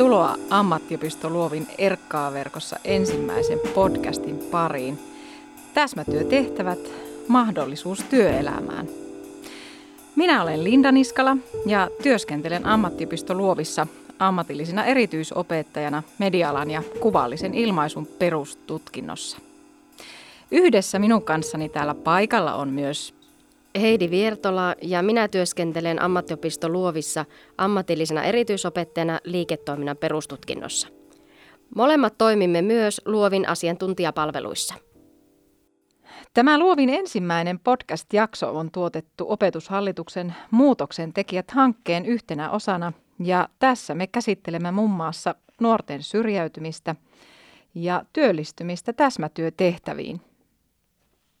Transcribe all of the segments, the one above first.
Tervetuloa Ammattiopisto Luovin Erkkaa-verkossa ensimmäisen podcastin pariin. Täsmätyötehtävät, mahdollisuus työelämään. Minä olen Linda Niskala ja työskentelen Ammattiopisto Luovissa ammatillisena erityisopettajana medialan ja kuvallisen ilmaisun perustutkinnossa. Yhdessä minun kanssani täällä paikalla on myös Heidi Viertola ja minä työskentelen ammattiopisto Luovissa ammatillisena erityisopettajana liiketoiminnan perustutkinnossa. Molemmat toimimme myös Luovin asiantuntijapalveluissa. Tämä Luovin ensimmäinen podcast-jakso on tuotettu opetushallituksen muutoksen tekijät hankkeen yhtenä osana ja tässä me käsittelemme muun muassa nuorten syrjäytymistä ja työllistymistä täsmätyötehtäviin –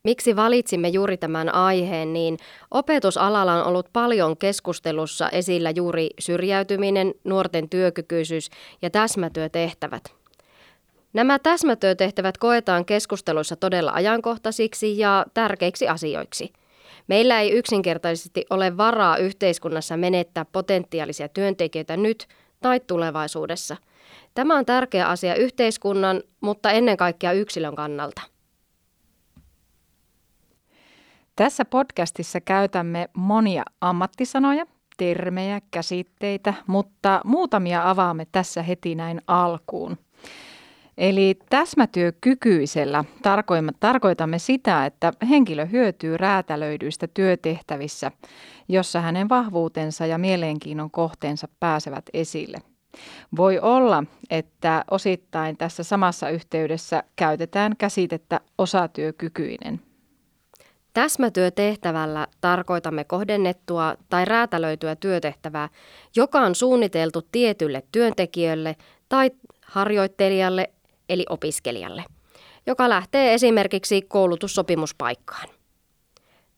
Miksi valitsimme juuri tämän aiheen, niin opetusalalla on ollut paljon keskustelussa esillä juuri syrjäytyminen, nuorten työkykyisyys ja täsmätyötehtävät. Nämä täsmätyötehtävät koetaan keskusteluissa todella ajankohtaisiksi ja tärkeiksi asioiksi. Meillä ei yksinkertaisesti ole varaa yhteiskunnassa menettää potentiaalisia työntekijöitä nyt tai tulevaisuudessa. Tämä on tärkeä asia yhteiskunnan, mutta ennen kaikkea yksilön kannalta. Tässä podcastissa käytämme monia ammattisanoja, termejä, käsitteitä, mutta muutamia avaamme tässä heti näin alkuun. Eli täsmätyökykyisellä tarkoitamme sitä, että henkilö hyötyy räätälöidyistä työtehtävissä, jossa hänen vahvuutensa ja mielenkiinnon kohteensa pääsevät esille. Voi olla, että osittain tässä samassa yhteydessä käytetään käsitettä osatyökykyinen – Täsmätyötehtävällä tarkoitamme kohdennettua tai räätälöityä työtehtävää, joka on suunniteltu tietylle työntekijälle tai harjoittelijalle eli opiskelijalle, joka lähtee esimerkiksi koulutussopimuspaikkaan.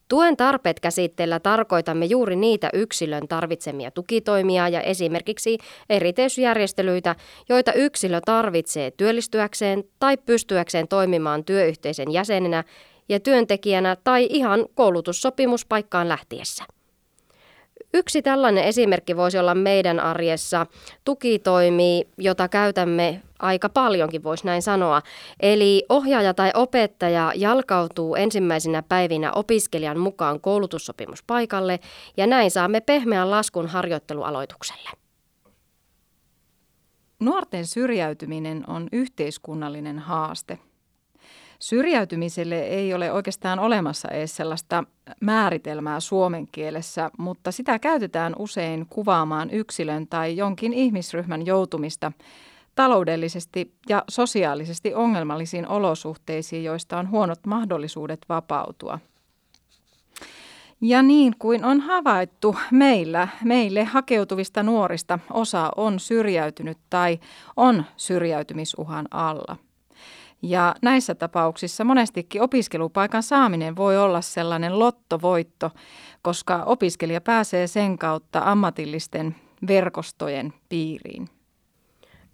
Tuen tarpeet käsitteellä tarkoitamme juuri niitä yksilön tarvitsemia tukitoimia ja esimerkiksi erityisjärjestelyitä, joita yksilö tarvitsee työllistyäkseen tai pystyäkseen toimimaan työyhteisön jäsenenä ja työntekijänä tai ihan koulutussopimuspaikkaan lähtiessä. Yksi tällainen esimerkki voisi olla meidän arjessa tukitoimi, jota käytämme aika paljonkin, voisi näin sanoa. Eli ohjaaja tai opettaja jalkautuu ensimmäisenä päivinä opiskelijan mukaan koulutussopimuspaikalle ja näin saamme pehmeän laskun harjoittelualoitukselle. Nuorten syrjäytyminen on yhteiskunnallinen haaste – Syrjäytymiselle ei ole oikeastaan olemassa edes sellaista määritelmää suomen kielessä, mutta sitä käytetään usein kuvaamaan yksilön tai jonkin ihmisryhmän joutumista taloudellisesti ja sosiaalisesti ongelmallisiin olosuhteisiin, joista on huonot mahdollisuudet vapautua. Ja niin kuin on havaittu meillä, meille hakeutuvista nuorista osa on syrjäytynyt tai on syrjäytymisuhan alla – ja näissä tapauksissa monestikin opiskelupaikan saaminen voi olla sellainen lottovoitto, koska opiskelija pääsee sen kautta ammatillisten verkostojen piiriin.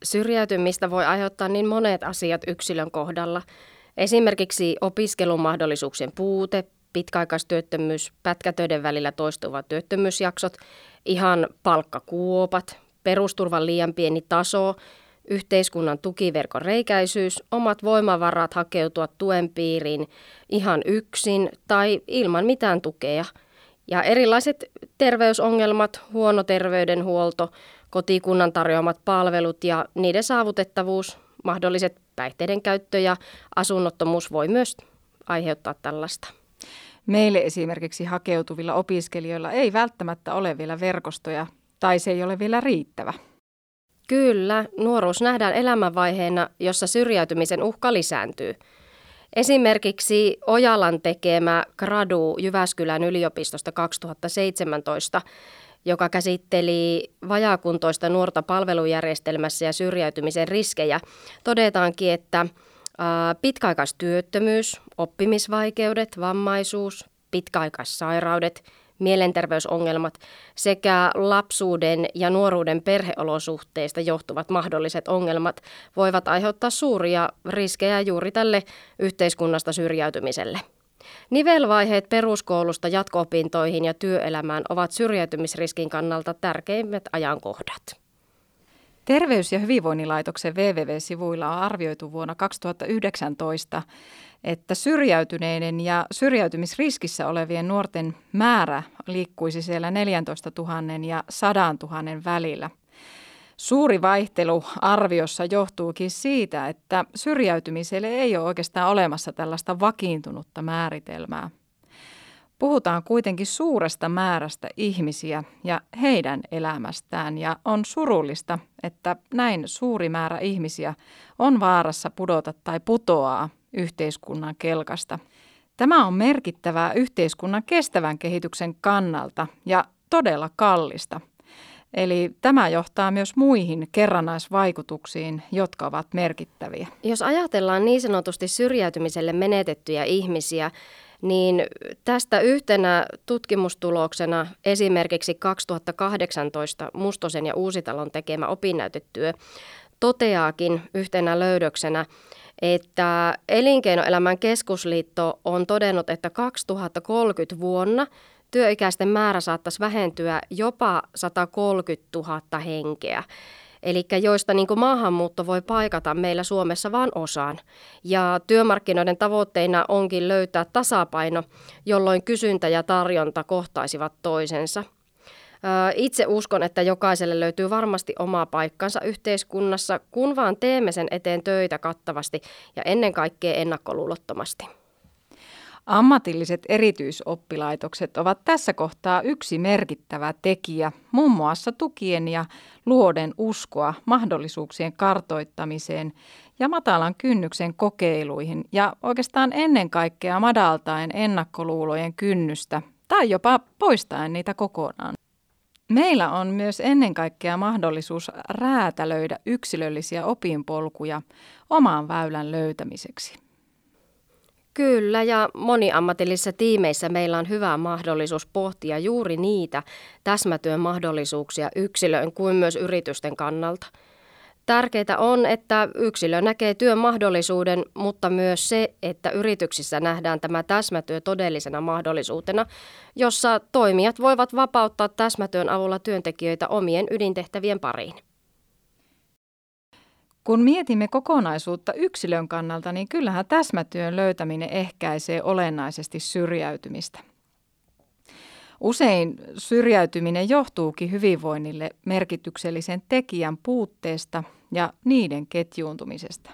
Syrjäytymistä voi aiheuttaa niin monet asiat yksilön kohdalla. Esimerkiksi opiskelumahdollisuuksien puute, pitkäaikaistyöttömyys, pätkätöiden välillä toistuvat työttömyysjaksot, ihan palkkakuopat, perusturvan liian pieni taso, yhteiskunnan tukiverkon reikäisyys, omat voimavarat hakeutua tuen piiriin ihan yksin tai ilman mitään tukea. Ja erilaiset terveysongelmat, huono terveydenhuolto, kotikunnan tarjoamat palvelut ja niiden saavutettavuus, mahdolliset päihteiden käyttö ja asunnottomuus voi myös aiheuttaa tällaista. Meille esimerkiksi hakeutuvilla opiskelijoilla ei välttämättä ole vielä verkostoja tai se ei ole vielä riittävä. Kyllä, nuoruus nähdään elämänvaiheena, jossa syrjäytymisen uhka lisääntyy. Esimerkiksi Ojalan tekemä gradu Jyväskylän yliopistosta 2017, joka käsitteli vajakuntoista nuorta palvelujärjestelmässä ja syrjäytymisen riskejä, todetaankin, että pitkäaikaistyöttömyys, oppimisvaikeudet, vammaisuus, pitkäaikaissairaudet – mielenterveysongelmat sekä lapsuuden ja nuoruuden perheolosuhteista johtuvat mahdolliset ongelmat voivat aiheuttaa suuria riskejä juuri tälle yhteiskunnasta syrjäytymiselle. Nivelvaiheet peruskoulusta jatko-opintoihin ja työelämään ovat syrjäytymisriskin kannalta tärkeimmät ajankohdat. Terveys- ja hyvinvoinnilaitoksen www-sivuilla on arvioitu vuonna 2019, että syrjäytyneiden ja syrjäytymisriskissä olevien nuorten määrä liikkuisi siellä 14 000 ja 100 000 välillä. Suuri vaihtelu arviossa johtuukin siitä, että syrjäytymiselle ei ole oikeastaan olemassa tällaista vakiintunutta määritelmää. Puhutaan kuitenkin suuresta määrästä ihmisiä ja heidän elämästään ja on surullista, että näin suuri määrä ihmisiä on vaarassa pudota tai putoaa yhteiskunnan kelkasta. Tämä on merkittävää yhteiskunnan kestävän kehityksen kannalta ja todella kallista. Eli tämä johtaa myös muihin kerrannaisvaikutuksiin, jotka ovat merkittäviä. Jos ajatellaan niin sanotusti syrjäytymiselle menetettyjä ihmisiä, niin tästä yhtenä tutkimustuloksena esimerkiksi 2018 Mustosen ja Uusitalon tekemä opinnäytetyö toteaakin yhtenä löydöksenä, että Elinkeinoelämän keskusliitto on todennut, että 2030 vuonna työikäisten määrä saattaisi vähentyä jopa 130 000 henkeä eli joista niin kuin maahanmuutto voi paikata meillä Suomessa vain osaan. Ja työmarkkinoiden tavoitteina onkin löytää tasapaino, jolloin kysyntä ja tarjonta kohtaisivat toisensa. Itse uskon, että jokaiselle löytyy varmasti oma paikkansa yhteiskunnassa, kun vaan teemme sen eteen töitä kattavasti ja ennen kaikkea ennakkoluulottomasti. Ammatilliset erityisoppilaitokset ovat tässä kohtaa yksi merkittävä tekijä, muun muassa tukien ja luoden uskoa mahdollisuuksien kartoittamiseen ja matalan kynnyksen kokeiluihin ja oikeastaan ennen kaikkea madaltaen ennakkoluulojen kynnystä tai jopa poistaen niitä kokonaan. Meillä on myös ennen kaikkea mahdollisuus räätälöidä yksilöllisiä opinpolkuja oman väylän löytämiseksi. Kyllä, ja moniammatillisissa tiimeissä meillä on hyvä mahdollisuus pohtia juuri niitä täsmätyön mahdollisuuksia yksilön kuin myös yritysten kannalta. Tärkeää on, että yksilö näkee työn mahdollisuuden, mutta myös se, että yrityksissä nähdään tämä täsmätyö todellisena mahdollisuutena, jossa toimijat voivat vapauttaa täsmätyön avulla työntekijöitä omien ydintehtävien pariin. Kun mietimme kokonaisuutta yksilön kannalta, niin kyllähän täsmätyön löytäminen ehkäisee olennaisesti syrjäytymistä. Usein syrjäytyminen johtuukin hyvinvoinnille merkityksellisen tekijän puutteesta ja niiden ketjuuntumisesta.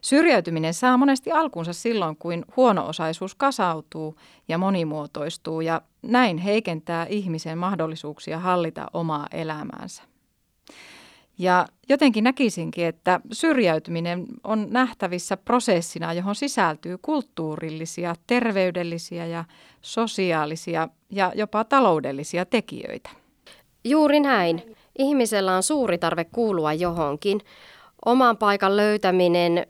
Syrjäytyminen saa monesti alkunsa silloin, kun huono-osaisuus kasautuu ja monimuotoistuu ja näin heikentää ihmisen mahdollisuuksia hallita omaa elämäänsä. Ja jotenkin näkisinkin, että syrjäytyminen on nähtävissä prosessina, johon sisältyy kulttuurillisia, terveydellisiä ja sosiaalisia ja jopa taloudellisia tekijöitä. Juuri näin. Ihmisellä on suuri tarve kuulua johonkin. Oman paikan löytäminen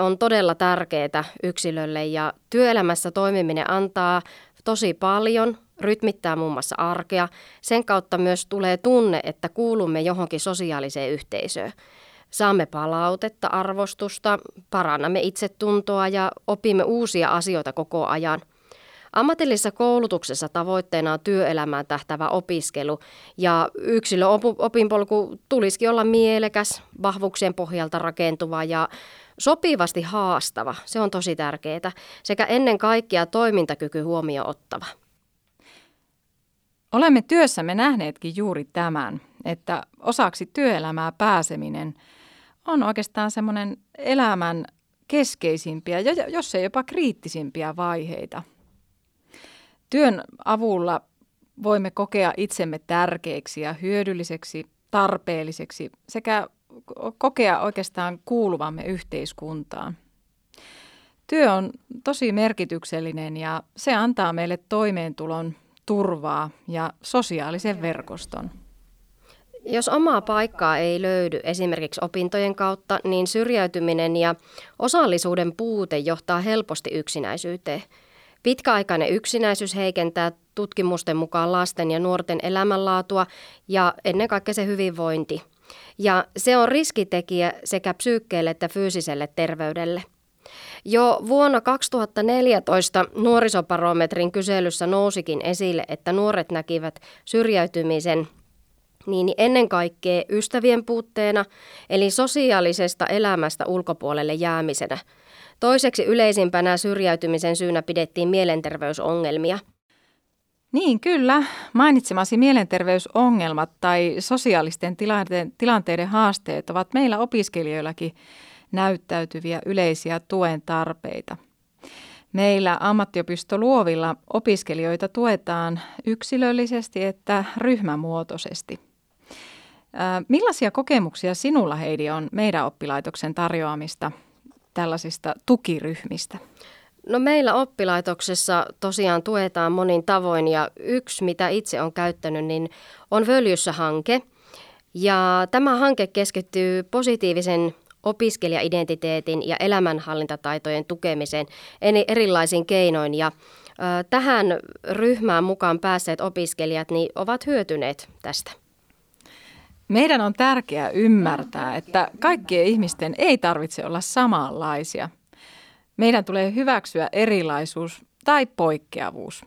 on todella tärkeää yksilölle ja työelämässä toimiminen antaa tosi paljon, rytmittää muun muassa arkea. Sen kautta myös tulee tunne, että kuulumme johonkin sosiaaliseen yhteisöön. Saamme palautetta, arvostusta, parannamme itsetuntoa ja opimme uusia asioita koko ajan. Ammatillisessa koulutuksessa tavoitteena on työelämään tähtävä opiskelu ja yksilöopinpolku tulisikin olla mielekäs, vahvuuksien pohjalta rakentuva ja sopivasti haastava. Se on tosi tärkeää sekä ennen kaikkea toimintakyky huomioon ottava. Olemme työssämme nähneetkin juuri tämän, että osaksi työelämää pääseminen on oikeastaan semmoinen elämän keskeisimpiä, jos ei jopa kriittisimpiä vaiheita. Työn avulla voimme kokea itsemme tärkeiksi ja hyödylliseksi, tarpeelliseksi sekä kokea oikeastaan kuuluvamme yhteiskuntaan. Työ on tosi merkityksellinen ja se antaa meille toimeentulon turvaa ja sosiaalisen verkoston. Jos omaa paikkaa ei löydy esimerkiksi opintojen kautta, niin syrjäytyminen ja osallisuuden puute johtaa helposti yksinäisyyteen. Pitkäaikainen yksinäisyys heikentää tutkimusten mukaan lasten ja nuorten elämänlaatua ja ennen kaikkea se hyvinvointi. Ja se on riskitekijä sekä psyykkeelle että fyysiselle terveydelle. Jo vuonna 2014 nuorisoparometrin kyselyssä nousikin esille, että nuoret näkivät syrjäytymisen niin ennen kaikkea ystävien puutteena, eli sosiaalisesta elämästä ulkopuolelle jäämisenä. Toiseksi yleisimpänä syrjäytymisen syynä pidettiin mielenterveysongelmia. Niin, kyllä. Mainitsemasi mielenterveysongelmat tai sosiaalisten tilanteiden haasteet ovat meillä opiskelijoillakin näyttäytyviä yleisiä tuen tarpeita. Meillä ammattiopisto Luovilla opiskelijoita tuetaan yksilöllisesti että ryhmämuotoisesti. Millaisia kokemuksia sinulla Heidi on meidän oppilaitoksen tarjoamista tällaisista tukiryhmistä? No meillä oppilaitoksessa tosiaan tuetaan monin tavoin ja yksi, mitä itse on käyttänyt, niin on Völjyssä-hanke. Ja tämä hanke keskittyy positiivisen opiskelijaidentiteetin ja elämänhallintataitojen tukemiseen erilaisin keinoin. Ja tähän ryhmään mukaan päässeet opiskelijat niin ovat hyötyneet tästä. Meidän on tärkeää ymmärtää, että kaikkien ihmisten ei tarvitse olla samanlaisia. Meidän tulee hyväksyä erilaisuus tai poikkeavuus.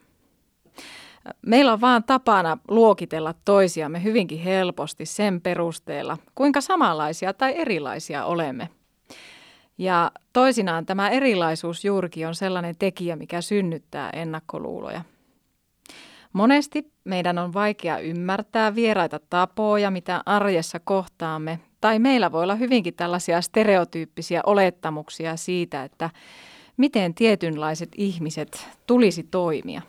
Meillä on vaan tapana luokitella toisiamme hyvinkin helposti sen perusteella, kuinka samanlaisia tai erilaisia olemme. Ja toisinaan tämä erilaisuus juurikin on sellainen tekijä, mikä synnyttää ennakkoluuloja. Monesti meidän on vaikea ymmärtää vieraita tapoja, mitä arjessa kohtaamme, tai meillä voi olla hyvinkin tällaisia stereotyyppisiä olettamuksia siitä, että miten tietynlaiset ihmiset tulisi toimia.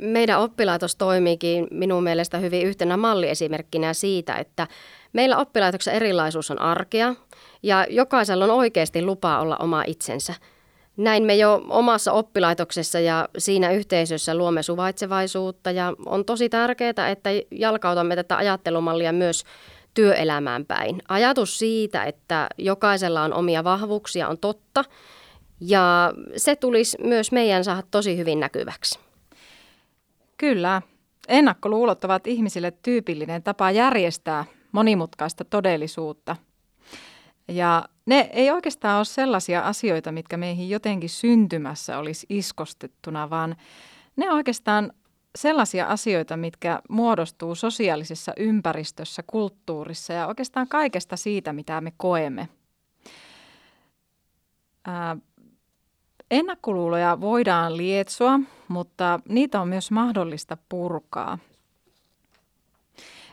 Meidän oppilaitos toimiikin minun mielestä hyvin yhtenä malliesimerkkinä siitä, että meillä oppilaitoksen erilaisuus on arkea ja jokaisella on oikeasti lupa olla oma itsensä – näin me jo omassa oppilaitoksessa ja siinä yhteisössä luomme suvaitsevaisuutta ja on tosi tärkeää, että jalkautamme tätä ajattelumallia myös työelämään päin. Ajatus siitä, että jokaisella on omia vahvuuksia, on totta ja se tulisi myös meidän saada tosi hyvin näkyväksi. Kyllä. Ennakkoluulot ovat ihmisille tyypillinen tapa järjestää monimutkaista todellisuutta – ja ne ei oikeastaan ole sellaisia asioita, mitkä meihin jotenkin syntymässä olisi iskostettuna, vaan ne oikeastaan sellaisia asioita, mitkä muodostuu sosiaalisessa ympäristössä, kulttuurissa ja oikeastaan kaikesta siitä, mitä me koemme. Ää, ennakkoluuloja voidaan lietsoa, mutta niitä on myös mahdollista purkaa –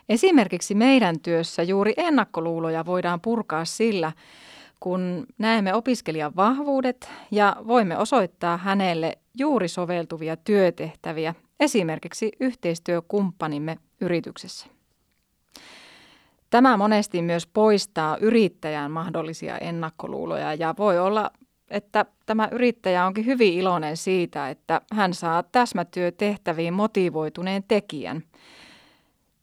Esimerkiksi meidän työssä juuri ennakkoluuloja voidaan purkaa sillä, kun näemme opiskelijan vahvuudet ja voimme osoittaa hänelle juuri soveltuvia työtehtäviä, esimerkiksi yhteistyökumppanimme yrityksessä. Tämä monesti myös poistaa yrittäjän mahdollisia ennakkoluuloja ja voi olla, että tämä yrittäjä onkin hyvin iloinen siitä, että hän saa täsmätyötehtäviin motivoituneen tekijän –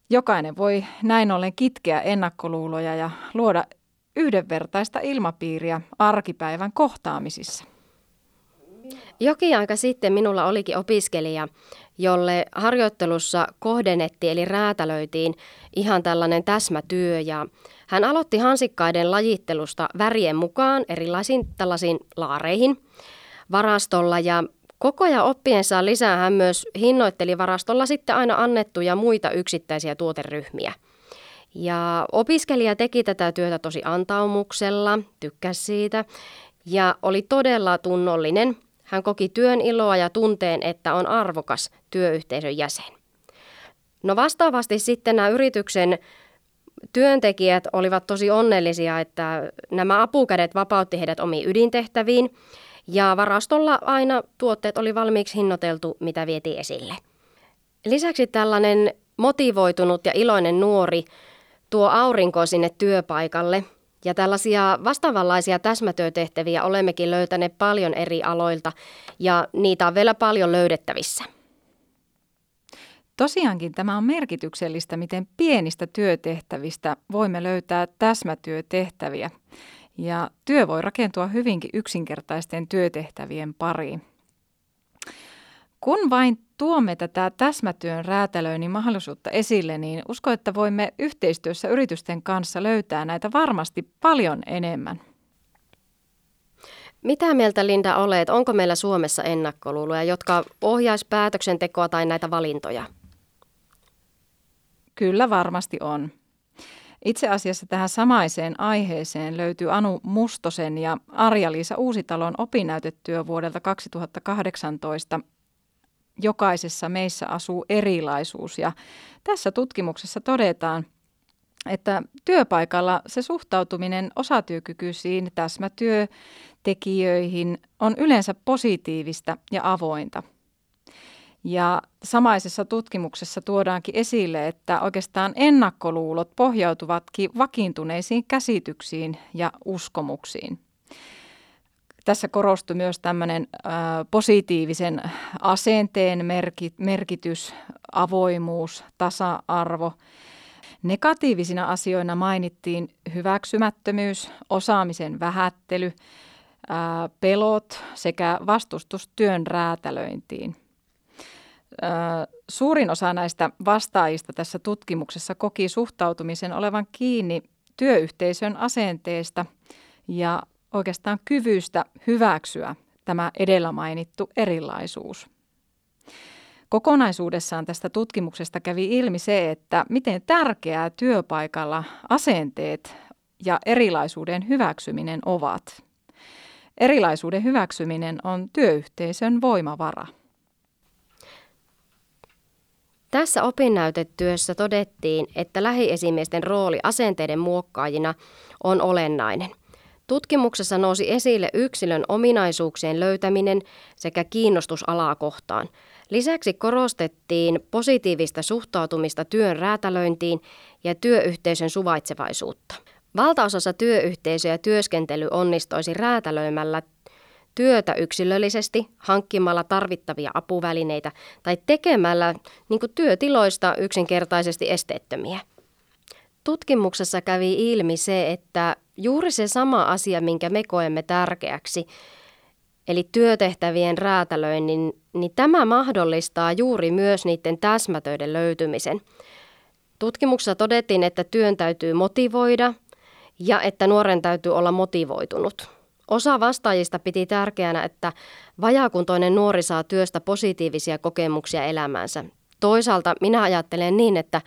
Jokainen voi näin ollen kitkeä ennakkoluuloja ja luoda yhdenvertaista ilmapiiriä arkipäivän kohtaamisissa. Jokin aika sitten minulla olikin opiskelija, jolle harjoittelussa kohdennettiin eli räätälöitiin ihan tällainen täsmätyö ja hän aloitti hansikkaiden lajittelusta värien mukaan erilaisiin tällaisiin laareihin varastolla ja Koko ajan oppiensa lisää hän myös hinnoitteli varastolla sitten aina annettuja muita yksittäisiä tuoteryhmiä. Ja opiskelija teki tätä työtä tosi antaumuksella, tykkäsi siitä ja oli todella tunnollinen. Hän koki työn iloa ja tunteen, että on arvokas työyhteisön jäsen. No vastaavasti sitten nämä yrityksen työntekijät olivat tosi onnellisia, että nämä apukädet vapautti heidät omiin ydintehtäviin – ja varastolla aina tuotteet oli valmiiksi hinnoiteltu, mitä vietiin esille. Lisäksi tällainen motivoitunut ja iloinen nuori tuo aurinkoa sinne työpaikalle ja tällaisia vastaavanlaisia täsmätyötehtäviä olemmekin löytäneet paljon eri aloilta ja niitä on vielä paljon löydettävissä. Tosiaankin tämä on merkityksellistä, miten pienistä työtehtävistä voimme löytää täsmätyötehtäviä. Ja työ voi rakentua hyvinkin yksinkertaisten työtehtävien pariin. Kun vain tuomme tätä täsmätyön räätälöinnin mahdollisuutta esille, niin uskon, että voimme yhteistyössä yritysten kanssa löytää näitä varmasti paljon enemmän. Mitä mieltä Linda olet, onko meillä Suomessa ennakkoluuloja, jotka ohjaisi päätöksentekoa tai näitä valintoja? Kyllä varmasti on. Itse asiassa tähän samaiseen aiheeseen löytyy Anu Mustosen ja Arja-Liisa Uusitalon opinnäytetyö vuodelta 2018. Jokaisessa meissä asuu erilaisuus ja tässä tutkimuksessa todetaan, että työpaikalla se suhtautuminen osatyökykyisiin täsmätyötekijöihin on yleensä positiivista ja avointa – ja samaisessa tutkimuksessa tuodaankin esille, että oikeastaan ennakkoluulot pohjautuvatkin vakiintuneisiin käsityksiin ja uskomuksiin. Tässä korostui myös tämmöinen positiivisen asenteen merkitys, avoimuus, tasa-arvo. Negatiivisina asioina mainittiin hyväksymättömyys, osaamisen vähättely, pelot sekä vastustus työn räätälöintiin – Suurin osa näistä vastaajista tässä tutkimuksessa koki suhtautumisen olevan kiinni työyhteisön asenteesta ja oikeastaan kyvystä hyväksyä tämä edellä mainittu erilaisuus. Kokonaisuudessaan tästä tutkimuksesta kävi ilmi se, että miten tärkeää työpaikalla asenteet ja erilaisuuden hyväksyminen ovat. Erilaisuuden hyväksyminen on työyhteisön voimavara. Tässä opinnäytetyössä todettiin, että lähiesimiesten rooli asenteiden muokkaajina on olennainen. Tutkimuksessa nousi esille yksilön ominaisuuksien löytäminen sekä kiinnostus alaa kohtaan. Lisäksi korostettiin positiivista suhtautumista työn räätälöintiin ja työyhteisön suvaitsevaisuutta. Valtaosassa työyhteisöjä työskentely onnistoisi räätälöimällä työtä yksilöllisesti, hankkimalla tarvittavia apuvälineitä tai tekemällä niin työtiloista yksinkertaisesti esteettömiä. Tutkimuksessa kävi ilmi se, että juuri se sama asia, minkä me koemme tärkeäksi, eli työtehtävien räätälöinnin, niin tämä mahdollistaa juuri myös niiden täsmätöiden löytymisen. Tutkimuksessa todettiin, että työn täytyy motivoida ja että nuoren täytyy olla motivoitunut. Osa vastaajista piti tärkeänä, että vajaakuntoinen nuori saa työstä positiivisia kokemuksia elämäänsä. Toisaalta minä ajattelen niin, että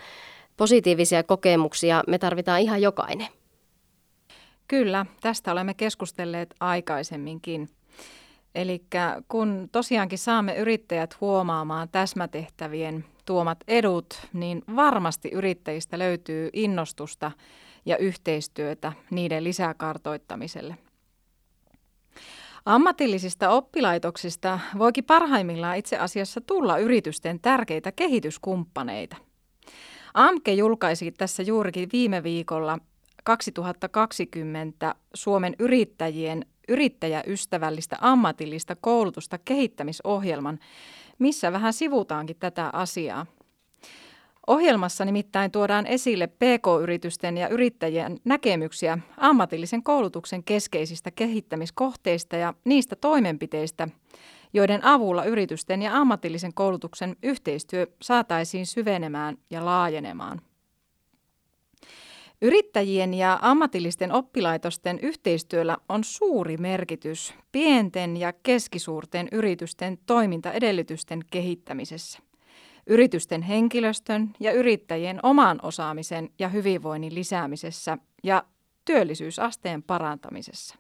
positiivisia kokemuksia me tarvitaan ihan jokainen. Kyllä, tästä olemme keskustelleet aikaisemminkin. Eli kun tosiaankin saamme yrittäjät huomaamaan täsmätehtävien tuomat edut, niin varmasti yrittäjistä löytyy innostusta ja yhteistyötä niiden lisäkartoittamiselle. Ammatillisista oppilaitoksista voikin parhaimmillaan itse asiassa tulla yritysten tärkeitä kehityskumppaneita. AMKE julkaisi tässä juurikin viime viikolla 2020 Suomen yrittäjien yrittäjäystävällistä ammatillista koulutusta kehittämisohjelman, missä vähän sivutaankin tätä asiaa – Ohjelmassa nimittäin tuodaan esille PK-yritysten ja yrittäjien näkemyksiä ammatillisen koulutuksen keskeisistä kehittämiskohteista ja niistä toimenpiteistä, joiden avulla yritysten ja ammatillisen koulutuksen yhteistyö saataisiin syvenemään ja laajenemaan. Yrittäjien ja ammatillisten oppilaitosten yhteistyöllä on suuri merkitys pienten ja keskisuurten yritysten toimintaedellytysten kehittämisessä yritysten henkilöstön ja yrittäjien oman osaamisen ja hyvinvoinnin lisäämisessä ja työllisyysasteen parantamisessa.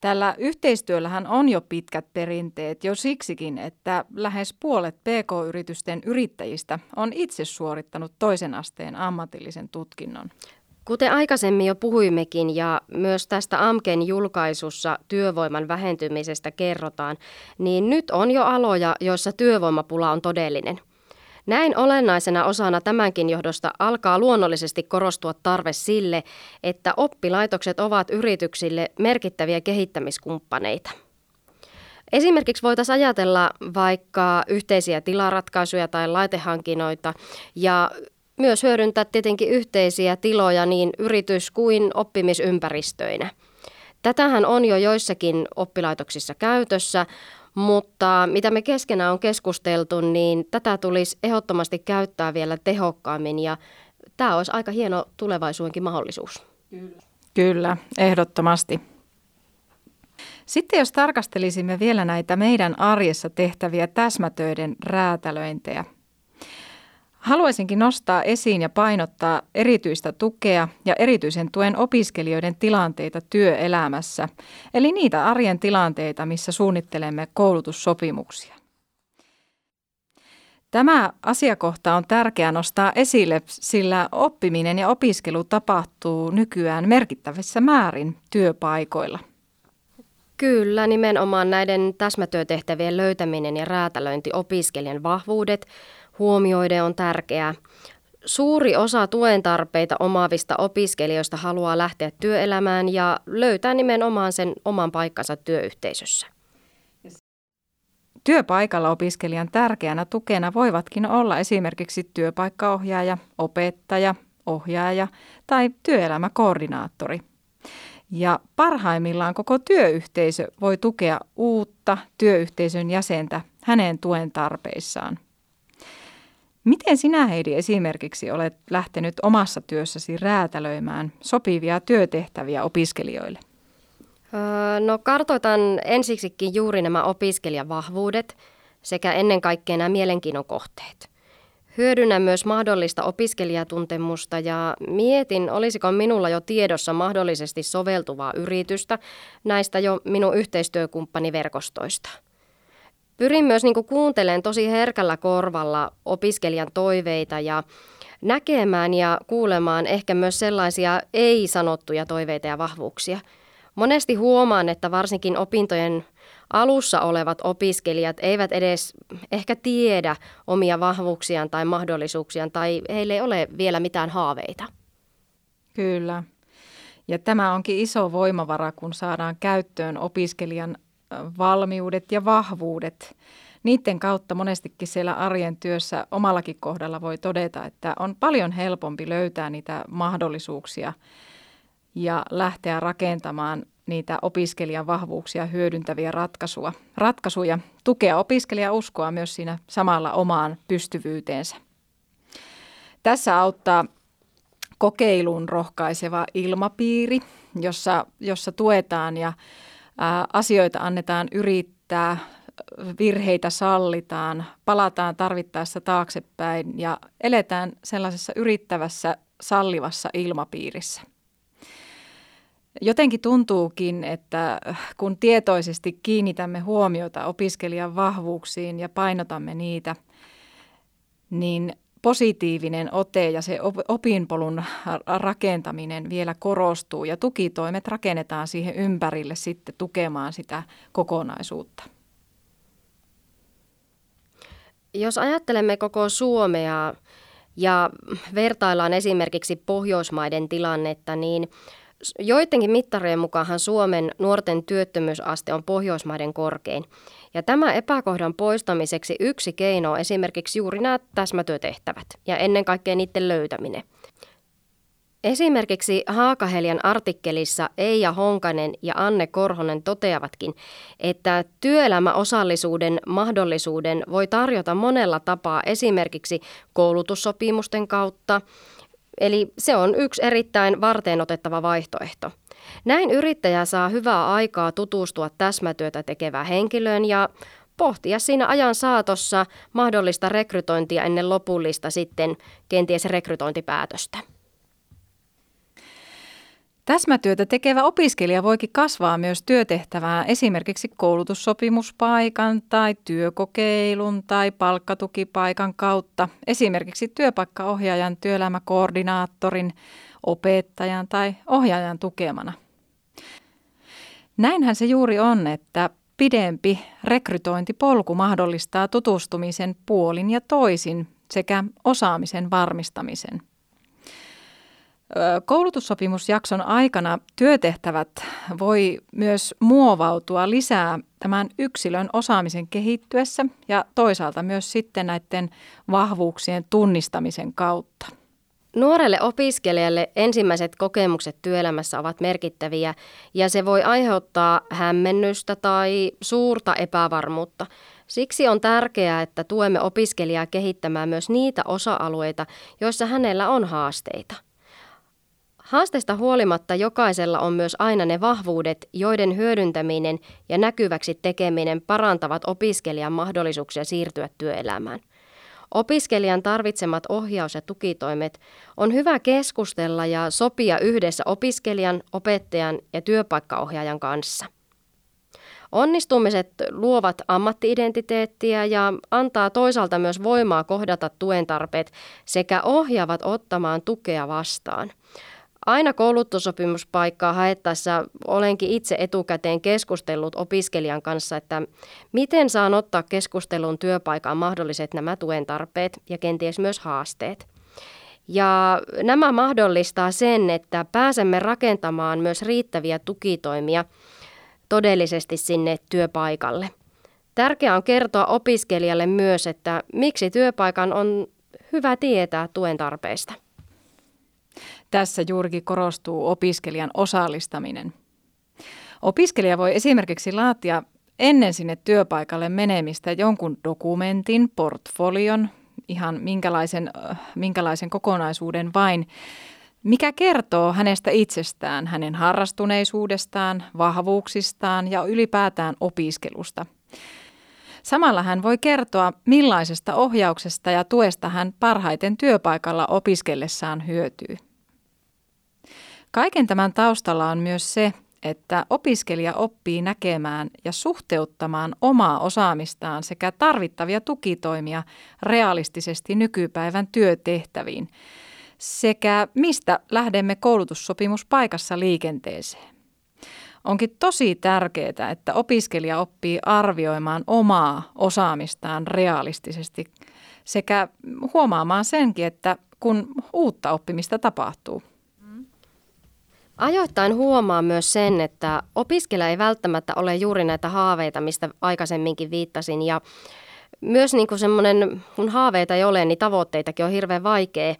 Tällä yhteistyöllähän on jo pitkät perinteet jo siksikin, että lähes puolet PK-yritysten yrittäjistä on itse suorittanut toisen asteen ammatillisen tutkinnon. Kuten aikaisemmin jo puhuimmekin ja myös tästä AMKEN julkaisussa työvoiman vähentymisestä kerrotaan, niin nyt on jo aloja, joissa työvoimapula on todellinen. Näin olennaisena osana tämänkin johdosta alkaa luonnollisesti korostua tarve sille, että oppilaitokset ovat yrityksille merkittäviä kehittämiskumppaneita. Esimerkiksi voitaisiin ajatella vaikka yhteisiä tilaratkaisuja tai laitehankinoita ja myös hyödyntää tietenkin yhteisiä tiloja niin yritys- kuin oppimisympäristöinä. Tätähän on jo joissakin oppilaitoksissa käytössä, mutta mitä me keskenään on keskusteltu, niin tätä tulisi ehdottomasti käyttää vielä tehokkaammin ja tämä olisi aika hieno tulevaisuudenkin mahdollisuus. Kyllä, ehdottomasti. Sitten jos tarkastelisimme vielä näitä meidän arjessa tehtäviä täsmätöiden räätälöintejä – Haluaisinkin nostaa esiin ja painottaa erityistä tukea ja erityisen tuen opiskelijoiden tilanteita työelämässä, eli niitä arjen tilanteita, missä suunnittelemme koulutussopimuksia. Tämä asiakohta on tärkeää nostaa esille, sillä oppiminen ja opiskelu tapahtuu nykyään merkittävissä määrin työpaikoilla. Kyllä, nimenomaan näiden täsmätyötehtävien löytäminen ja räätälöinti opiskelijan vahvuudet huomioiden on tärkeää. Suuri osa tuen tarpeita omaavista opiskelijoista haluaa lähteä työelämään ja löytää nimenomaan sen oman paikkansa työyhteisössä. Työpaikalla opiskelijan tärkeänä tukena voivatkin olla esimerkiksi työpaikkaohjaaja, opettaja, ohjaaja tai työelämäkoordinaattori. Ja parhaimmillaan koko työyhteisö voi tukea uutta työyhteisön jäsentä hänen tuen tarpeissaan. Miten sinä Heidi esimerkiksi olet lähtenyt omassa työssäsi räätälöimään sopivia työtehtäviä opiskelijoille? No kartoitan ensiksikin juuri nämä opiskelijavahvuudet sekä ennen kaikkea nämä mielenkiinnon kohteet. Hyödynnän myös mahdollista opiskelijatuntemusta ja mietin, olisiko minulla jo tiedossa mahdollisesti soveltuvaa yritystä näistä jo minun yhteistyökumppaniverkostoista. Pyrin myös niin kuuntelemaan tosi herkällä korvalla opiskelijan toiveita ja näkemään ja kuulemaan ehkä myös sellaisia ei-sanottuja toiveita ja vahvuuksia – Monesti huomaan, että varsinkin opintojen alussa olevat opiskelijat eivät edes ehkä tiedä omia vahvuuksiaan tai mahdollisuuksiaan tai heille ei ole vielä mitään haaveita. Kyllä. Ja tämä onkin iso voimavara, kun saadaan käyttöön opiskelijan valmiudet ja vahvuudet. Niiden kautta monestikin siellä arjen työssä omallakin kohdalla voi todeta, että on paljon helpompi löytää niitä mahdollisuuksia – ja lähteä rakentamaan niitä opiskelijan vahvuuksia hyödyntäviä ratkaisuja, ratkaisuja tukea opiskelija uskoa myös siinä samalla omaan pystyvyyteensä. Tässä auttaa kokeilun rohkaiseva ilmapiiri, jossa, jossa tuetaan ja asioita annetaan yrittää, virheitä sallitaan, palataan tarvittaessa taaksepäin ja eletään sellaisessa yrittävässä, sallivassa ilmapiirissä. Jotenkin tuntuukin, että kun tietoisesti kiinnitämme huomiota opiskelijan vahvuuksiin ja painotamme niitä, niin positiivinen ote ja se opinpolun rakentaminen vielä korostuu ja tukitoimet rakennetaan siihen ympärille sitten tukemaan sitä kokonaisuutta. Jos ajattelemme koko Suomea ja vertaillaan esimerkiksi Pohjoismaiden tilannetta, niin Joidenkin mittarien mukaan Suomen nuorten työttömyysaste on Pohjoismaiden korkein. Ja tämä epäkohdan poistamiseksi yksi keino on esimerkiksi juuri nämä täsmätyötehtävät ja ennen kaikkea niiden löytäminen. Esimerkiksi Haakahelian artikkelissa Eija Honkanen ja Anne Korhonen toteavatkin, että työelämäosallisuuden mahdollisuuden voi tarjota monella tapaa esimerkiksi koulutussopimusten kautta, Eli se on yksi erittäin varteen otettava vaihtoehto. Näin yrittäjä saa hyvää aikaa tutustua täsmätyötä tekevään henkilöön ja pohtia siinä ajan saatossa mahdollista rekrytointia ennen lopullista sitten kenties rekrytointipäätöstä. Täsmätyötä tekevä opiskelija voikin kasvaa myös työtehtävää esimerkiksi koulutussopimuspaikan tai työkokeilun tai palkkatukipaikan kautta, esimerkiksi työpaikkaohjaajan, työelämäkoordinaattorin, opettajan tai ohjaajan tukemana. Näinhän se juuri on, että pidempi rekrytointipolku mahdollistaa tutustumisen puolin ja toisin sekä osaamisen varmistamisen – Koulutussopimusjakson aikana työtehtävät voi myös muovautua lisää tämän yksilön osaamisen kehittyessä ja toisaalta myös sitten näiden vahvuuksien tunnistamisen kautta. Nuorelle opiskelijalle ensimmäiset kokemukset työelämässä ovat merkittäviä ja se voi aiheuttaa hämmennystä tai suurta epävarmuutta. Siksi on tärkeää, että tuemme opiskelijaa kehittämään myös niitä osa-alueita, joissa hänellä on haasteita. Haasteista huolimatta jokaisella on myös aina ne vahvuudet, joiden hyödyntäminen ja näkyväksi tekeminen parantavat opiskelijan mahdollisuuksia siirtyä työelämään. Opiskelijan tarvitsemat ohjaus- ja tukitoimet on hyvä keskustella ja sopia yhdessä opiskelijan, opettajan ja työpaikkaohjaajan kanssa. Onnistumiset luovat ammattiidentiteettiä ja antaa toisaalta myös voimaa kohdata tuen tarpeet sekä ohjaavat ottamaan tukea vastaan. Aina koulutussopimuspaikkaa haettaessa olenkin itse etukäteen keskustellut opiskelijan kanssa, että miten saan ottaa keskustelun työpaikan mahdolliset nämä tuen tarpeet ja kenties myös haasteet. Ja nämä mahdollistaa sen, että pääsemme rakentamaan myös riittäviä tukitoimia todellisesti sinne työpaikalle. Tärkeää on kertoa opiskelijalle myös, että miksi työpaikan on hyvä tietää tuen tarpeista. Tässä juurikin korostuu opiskelijan osallistaminen. Opiskelija voi esimerkiksi laatia ennen sinne työpaikalle menemistä jonkun dokumentin, portfolion, ihan minkälaisen, äh, minkälaisen kokonaisuuden vain, mikä kertoo hänestä itsestään, hänen harrastuneisuudestaan, vahvuuksistaan ja ylipäätään opiskelusta. Samalla hän voi kertoa, millaisesta ohjauksesta ja tuesta hän parhaiten työpaikalla opiskellessaan hyötyy. Kaiken tämän taustalla on myös se, että opiskelija oppii näkemään ja suhteuttamaan omaa osaamistaan sekä tarvittavia tukitoimia realistisesti nykypäivän työtehtäviin sekä mistä lähdemme koulutussopimuspaikassa liikenteeseen. Onkin tosi tärkeää, että opiskelija oppii arvioimaan omaa osaamistaan realistisesti sekä huomaamaan senkin, että kun uutta oppimista tapahtuu. Ajoittain huomaa myös sen, että opiskelija ei välttämättä ole juuri näitä haaveita, mistä aikaisemminkin viittasin. Ja myös niin kuin semmoinen, kun haaveita ei ole, niin tavoitteitakin on hirveän vaikea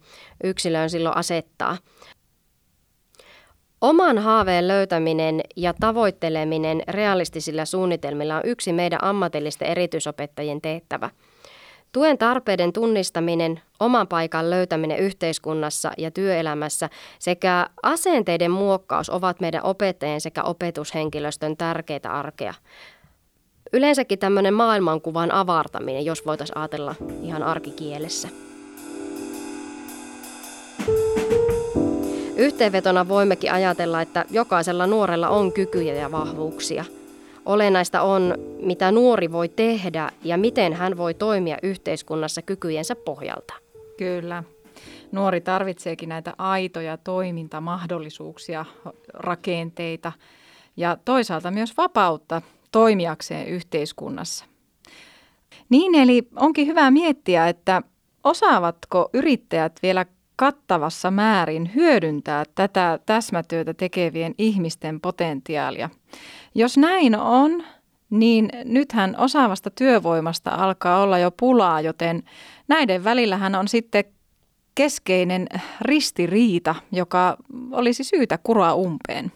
yksilöön silloin asettaa. Oman haaveen löytäminen ja tavoitteleminen realistisilla suunnitelmilla on yksi meidän ammatillisten erityisopettajien tehtävä – Tuen tarpeiden tunnistaminen, oman paikan löytäminen yhteiskunnassa ja työelämässä sekä asenteiden muokkaus ovat meidän opettajien sekä opetushenkilöstön tärkeitä arkea. Yleensäkin tämmöinen maailmankuvan avartaminen, jos voitaisiin ajatella ihan arkikielessä. Yhteenvetona voimmekin ajatella, että jokaisella nuorella on kykyjä ja vahvuuksia – Olennaista on, mitä nuori voi tehdä ja miten hän voi toimia yhteiskunnassa kykyjensä pohjalta. Kyllä. Nuori tarvitseekin näitä aitoja toimintamahdollisuuksia, rakenteita ja toisaalta myös vapautta toimijakseen yhteiskunnassa. Niin, eli onkin hyvä miettiä, että osaavatko yrittäjät vielä kattavassa määrin hyödyntää tätä täsmätyötä tekevien ihmisten potentiaalia. Jos näin on, niin nythän osaavasta työvoimasta alkaa olla jo pulaa, joten näiden välillähän on sitten keskeinen ristiriita, joka olisi syytä kuroa umpeen.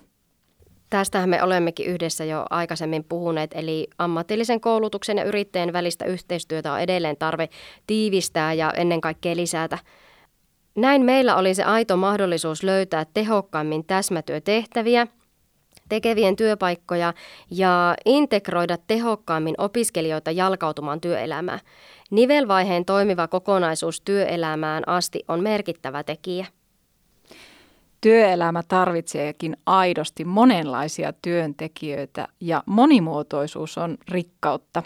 Tästähän me olemmekin yhdessä jo aikaisemmin puhuneet, eli ammatillisen koulutuksen ja yrittäjän välistä yhteistyötä on edelleen tarve tiivistää ja ennen kaikkea lisätä. Näin meillä oli se aito mahdollisuus löytää tehokkaammin täsmätyötehtäviä, tekevien työpaikkoja ja integroida tehokkaammin opiskelijoita jalkautumaan työelämään. Nivelvaiheen toimiva kokonaisuus työelämään asti on merkittävä tekijä. Työelämä tarvitseekin aidosti monenlaisia työntekijöitä ja monimuotoisuus on rikkautta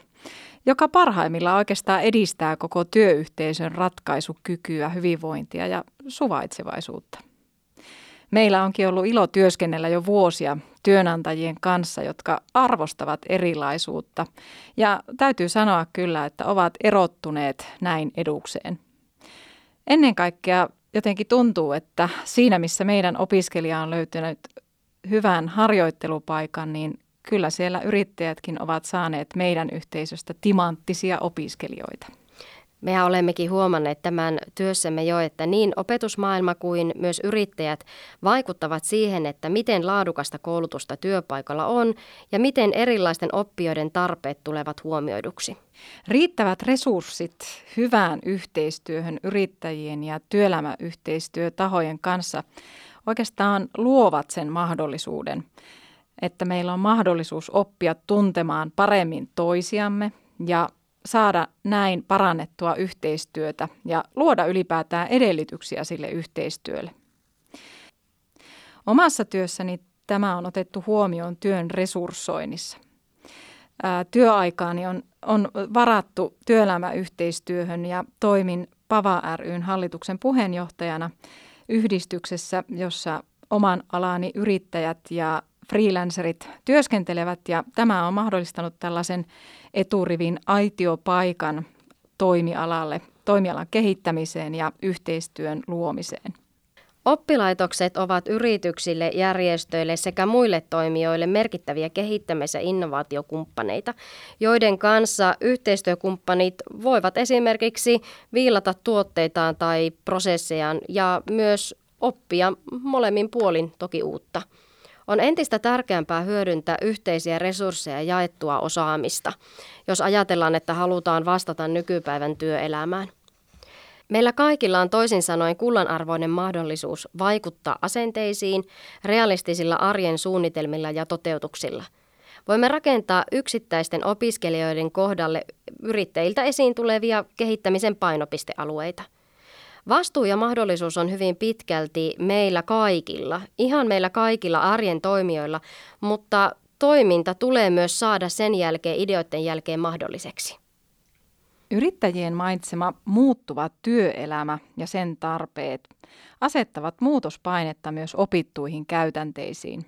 joka parhaimmillaan oikeastaan edistää koko työyhteisön ratkaisukykyä, hyvinvointia ja suvaitsevaisuutta. Meillä onkin ollut ilo työskennellä jo vuosia työnantajien kanssa, jotka arvostavat erilaisuutta. Ja täytyy sanoa kyllä, että ovat erottuneet näin edukseen. Ennen kaikkea jotenkin tuntuu, että siinä missä meidän opiskelija on löytynyt hyvän harjoittelupaikan, niin kyllä siellä yrittäjätkin ovat saaneet meidän yhteisöstä timanttisia opiskelijoita. Mehän olemmekin huomanneet tämän työssämme jo, että niin opetusmaailma kuin myös yrittäjät vaikuttavat siihen, että miten laadukasta koulutusta työpaikalla on ja miten erilaisten oppijoiden tarpeet tulevat huomioiduksi. Riittävät resurssit hyvään yhteistyöhön yrittäjien ja työelämäyhteistyötahojen kanssa oikeastaan luovat sen mahdollisuuden että meillä on mahdollisuus oppia tuntemaan paremmin toisiamme ja saada näin parannettua yhteistyötä ja luoda ylipäätään edellytyksiä sille yhteistyölle. Omassa työssäni tämä on otettu huomioon työn resurssoinnissa. Työaikaani on, on varattu työelämäyhteistyöhön ja toimin Pava ryn hallituksen puheenjohtajana yhdistyksessä, jossa oman alani yrittäjät ja freelancerit työskentelevät ja tämä on mahdollistanut tällaisen eturivin aitiopaikan toimialalle, toimialan kehittämiseen ja yhteistyön luomiseen. Oppilaitokset ovat yrityksille, järjestöille sekä muille toimijoille merkittäviä kehittämis- ja innovaatiokumppaneita, joiden kanssa yhteistyökumppanit voivat esimerkiksi viilata tuotteitaan tai prosessejaan ja myös oppia molemmin puolin toki uutta. On entistä tärkeämpää hyödyntää yhteisiä resursseja ja jaettua osaamista, jos ajatellaan, että halutaan vastata nykypäivän työelämään. Meillä kaikilla on toisin sanoen kullanarvoinen mahdollisuus vaikuttaa asenteisiin realistisilla arjen suunnitelmilla ja toteutuksilla. Voimme rakentaa yksittäisten opiskelijoiden kohdalle yrittäjiltä esiin tulevia kehittämisen painopistealueita – Vastuu ja mahdollisuus on hyvin pitkälti meillä kaikilla, ihan meillä kaikilla arjen toimijoilla, mutta toiminta tulee myös saada sen jälkeen ideoiden jälkeen mahdolliseksi. Yrittäjien mainitsema muuttuva työelämä ja sen tarpeet asettavat muutospainetta myös opittuihin käytänteisiin.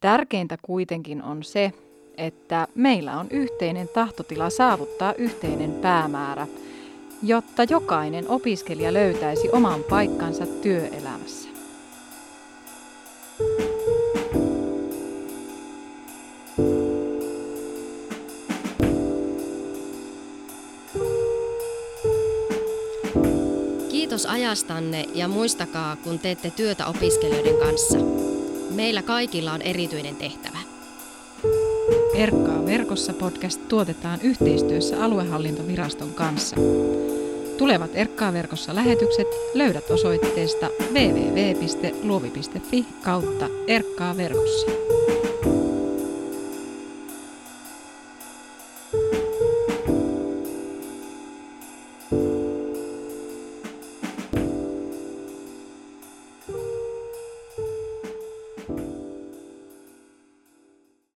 Tärkeintä kuitenkin on se, että meillä on yhteinen tahtotila saavuttaa yhteinen päämäärä – jotta jokainen opiskelija löytäisi oman paikkansa työelämässä. Kiitos ajastanne ja muistakaa, kun teette työtä opiskelijoiden kanssa. Meillä kaikilla on erityinen tehtävä. Erkkaa verkossa podcast tuotetaan yhteistyössä aluehallintoviraston kanssa. Tulevat Erkkaa verkossa lähetykset löydät osoitteesta www.luovi.fi kautta Erkkaa verkossa.